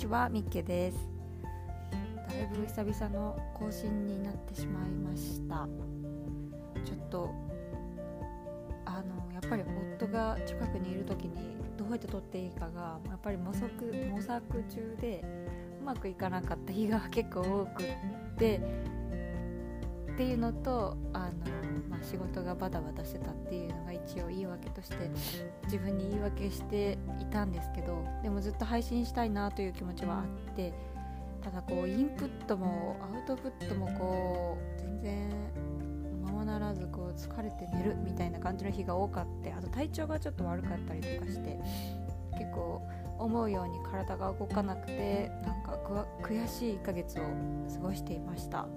ちはみっけです。だいぶ久々の更新になってしまいました。ちょっとあのやっぱり夫が近くにいる時にどうやって撮っていいかがやっぱり模索模索中でうまくいかなかった日が結構多くってっていうのとあの、まあ、仕事がバタバタしてたっていうのが一応言い訳として自分に言い訳していたんですけどでもずっと配信したいなという気持ちはあってただこうインプットもアウトプットもこう全然ままならずこう疲れて寝るみたいな感じの日が多かってあと体調がちょっと悪かったりとかして結構思うように体が動かなくてなんか悔しい1ヶ月を過ごしていました。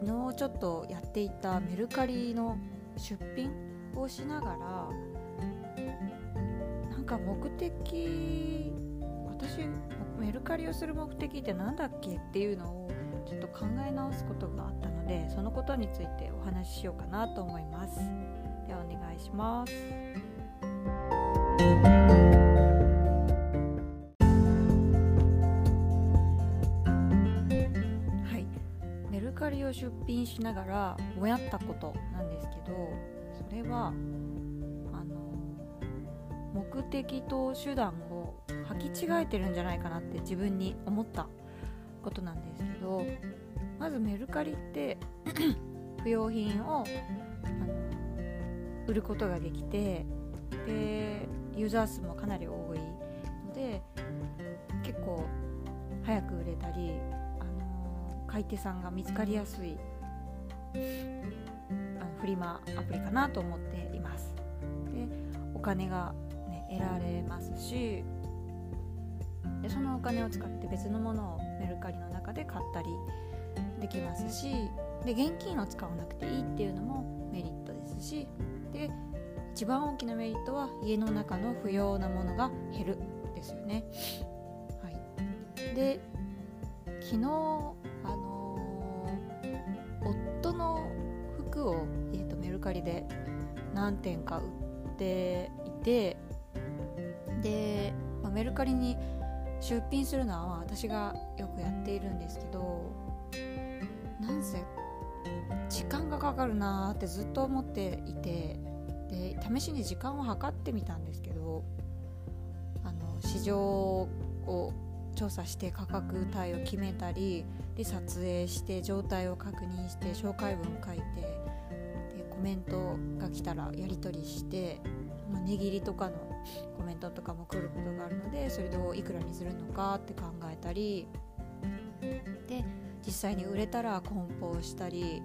昨日ちょっとやっていたメルカリの出品をしながらなんか目的私メルカリをする目的って何だっけっていうのをちょっと考え直すことがあったのでそのことについてお話ししようかなと思います。ではお願いします。出品しながらぼやったことなんですけどそれはあの目的と手段を履き違えてるんじゃないかなって自分に思ったことなんですけどまずメルカリって 不用品をあの売ることができてでユーザー数もかなり多いので結構早く売れたり買い手さんが見つかりやすいあのフリマアプリかなと思っていますでお金が、ね、得られますしでそのお金を使って別のものをメルカリの中で買ったりできますしで現金を使わなくていいっていうのもメリットですしで一番大きなメリットは家の中の不要なものが減るですよね。はい、で昨日服を、えーと、メルカリで何点か売っていてで、まあ、メルカリに出品するのは私がよくやっているんですけどなんせ時間がかかるなーってずっと思っていてで試しに時間を計ってみたんですけどあの市場を調査して価格帯を決めたりで撮影して状態を確認して紹介文書いてでコメントが来たらやり取りして値切りとかのコメントとかも来ることがあるのでそれをいくらにするのかって考えたりで実際に売れたら梱包したり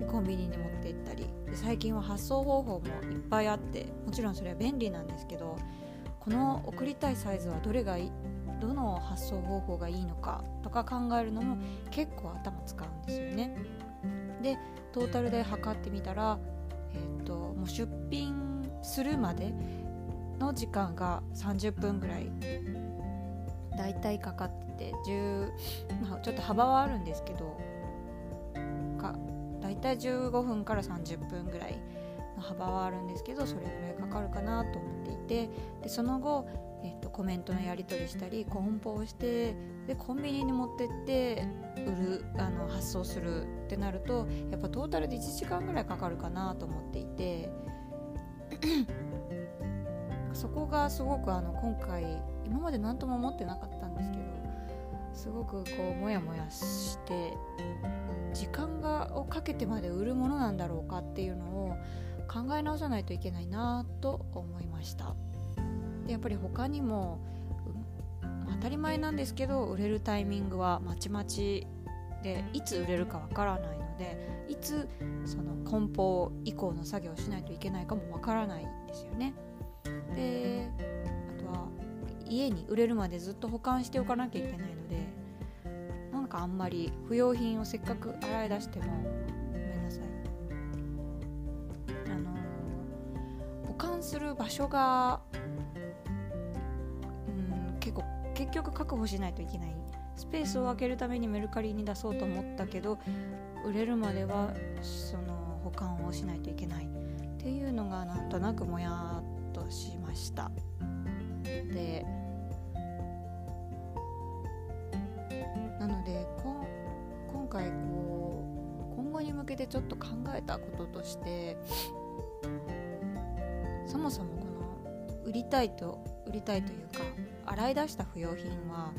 でコンビニに持って行ったり最近は発送方法もいっぱいあってもちろんそれは便利なんですけどこの送りたいサイズはどれがいい？どの発送方法がいいのかとか考えるのも結構頭使うんですよね。でトータルで測ってみたら、えーと、もう出品するまでの時間が30分ぐらいだいたいかかってて10、まあ、ちょっと幅はあるんですけどかだいたい15分から30分ぐらいの幅はあるんですけどそれぐらいかかるかなと思っていてでその後えーと、コメントのやり取りしたり梱包してでコンビニに持ってって売るあの発送するってなるとやっぱトータルで1時間ぐらいかかるかなと思っていて そこがすごくあの今回今まで何とも思ってなかったんですけどすごくこうモヤモヤして時間がをかけてまで売るものなんだろうかっていうのを考え直さないといけないなと思いました。でやっぱり他にも、当たり前なんですけど売れるタイミングはまちまちでいつ売れるかわからないのでいつその梱包以降の作業をしないといけないかもわからないんですよね。であとは家に売れるまでずっと保管しておかなきゃいけないのでなんかあんまり不要品をせっかく洗い出してもごめんなさいあの保管する場所が結局確保しないといけない。スペースを空けるためにメルカリに出そうと思ったけど売れるまではその保管をしないといけない。っていうのがなんとなくもやっとしました。でなのでこ今回こう今後に向けてちょっと考えたこととしてそもそもこの売りたいと売りたいというか洗い出した不要品は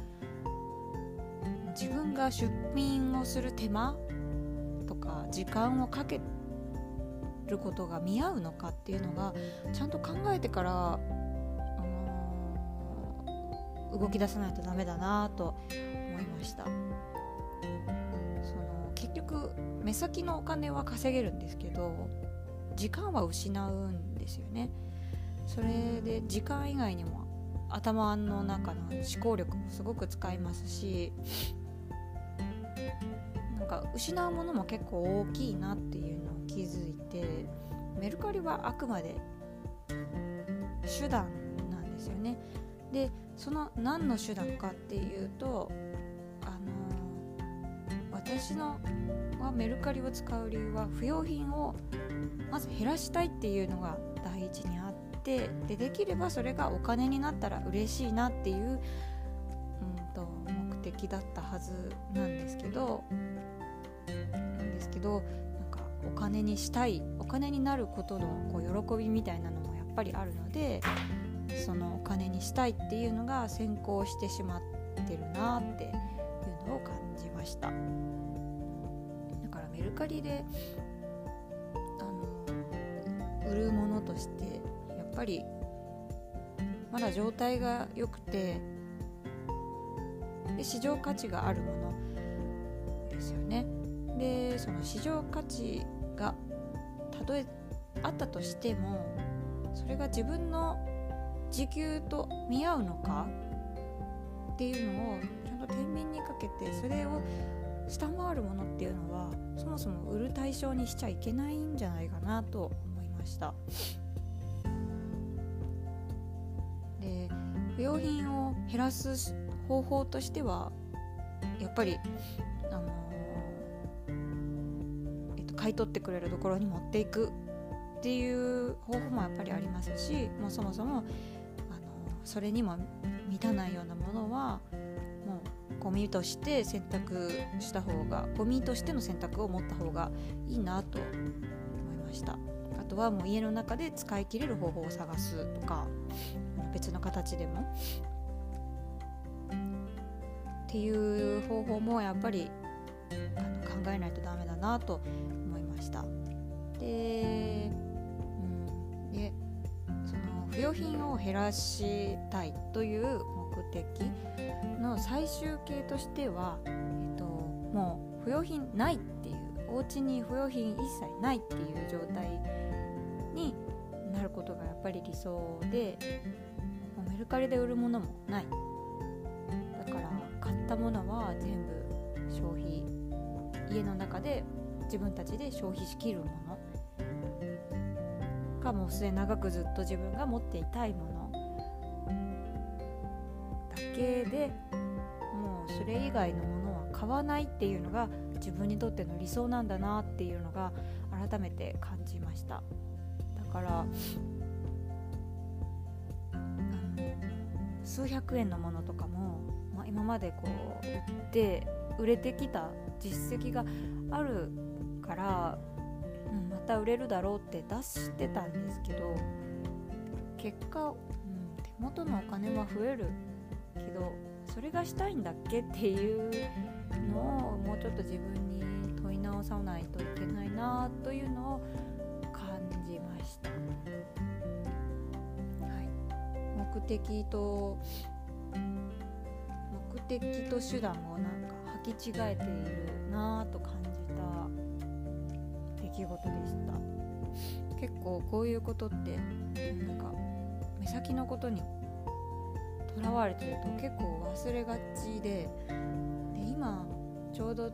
自分が出品をする手間とか時間をかけることが見合うのかっていうのがちゃんと考えてから、あのー、動き出さないとダメだなと思いました。その結局目先のお金は稼げるんですけど時間は失うんですよね。それで時間以外にも頭の中の思考力もすごく使いますしなんか失うものも結構大きいなっていうのを気づいてメルカリはあくまで手段なんですよね。でその何の手段かっていうとあの私のはメルカリを使う理由は不要品をまず減らしたいっていうのが第一にあてでできればそれがお金になったら嬉しいなっていう、うんと目的だったはずなんですけどなんですけどなんかお金にしたいお金になることのこう喜びみたいなのもやっぱりあるのでそのお金にしたいっていうのが先行してしまってるなっていうのを感じました。だからメルカリであの売るものとしてっぱりまだ状態が良くてで市場価値があるものですよね。でその市場価値がたとえあったとしてもそれが自分の時給と見合うのかっていうのをちゃんと天秤にかけてそれを下回るものっていうのはそもそも売る対象にしちゃいけないんじゃないかなと思いました。不用品を減らす方法としてはやっぱりあのー、えっと、買い取ってくれるところに持っていくっていう方法もやっぱりありますしもうそもそも、あのー、それにも満たないようなものはもうゴミとして選択した方がゴミとしての選択を持った方がいいなと思いました。あとはもう家の中で使い切れる方法を探すとか。別の形でも。っていう方法もやっぱりあの考えないとダメだなと思いました。で,、うん、でその不要品を減らしたいという目的の最終形としては、えっと、もう不要品ないっていうお家に不要品一切ないっていう状態になることがやっぱり理想でメルカリで売るものもない。だから買ったものは全部消費家の中で自分たちで消費しきるもの。かもう末長くずっと自分が持っていたいもの。だけでもうそれ以外のものは買わないっていうのが自分にとっての理想なんだなっていうのが改めて感じました。だから数百円のものとかも、まあ、今までこう売って売れてきた実績があるから、うん、また売れるだろうって出してたんですけど結果、うん、手元のお金は増えるけどそれがしたいんだっけっていうのをもうちょっと自分に問い直さないといけないなというのを感じました。目的と目的と手段をなんか履き違えているなぁと感じた出来事でした。結構こういうことってなんか目先のことにとらわれてると結構忘れがちでで今ちょうどあ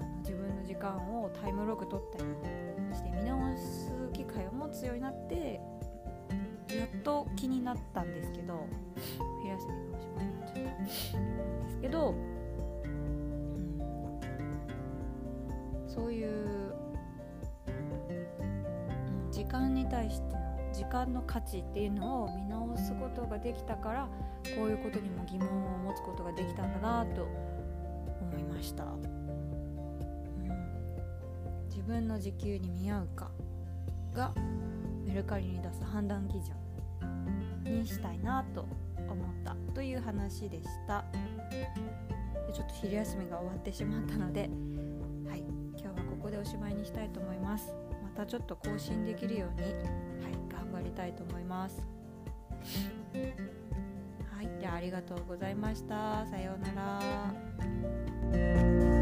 の自分の時間をタイムログ取ったりして見直す機会を持つようになってやっと気になったんですけど冬休みがおしまいなっちゃったんですけど、うん、そういう、うん、時間に対しての時間の価値っていうのを見直すことができたからこういうことにも疑問を持つことができたんだなと思いました、うん、自分の時給に見合うかがメルカリに出す判断基準にしたいなと思ったという話でした。ちょっと昼休みが終わってしまったのではい今日はここでおしまいにしたいと思います。またちょっと更新できるようにはい頑張りたいと思います。はいではありがとうございました。さようなら。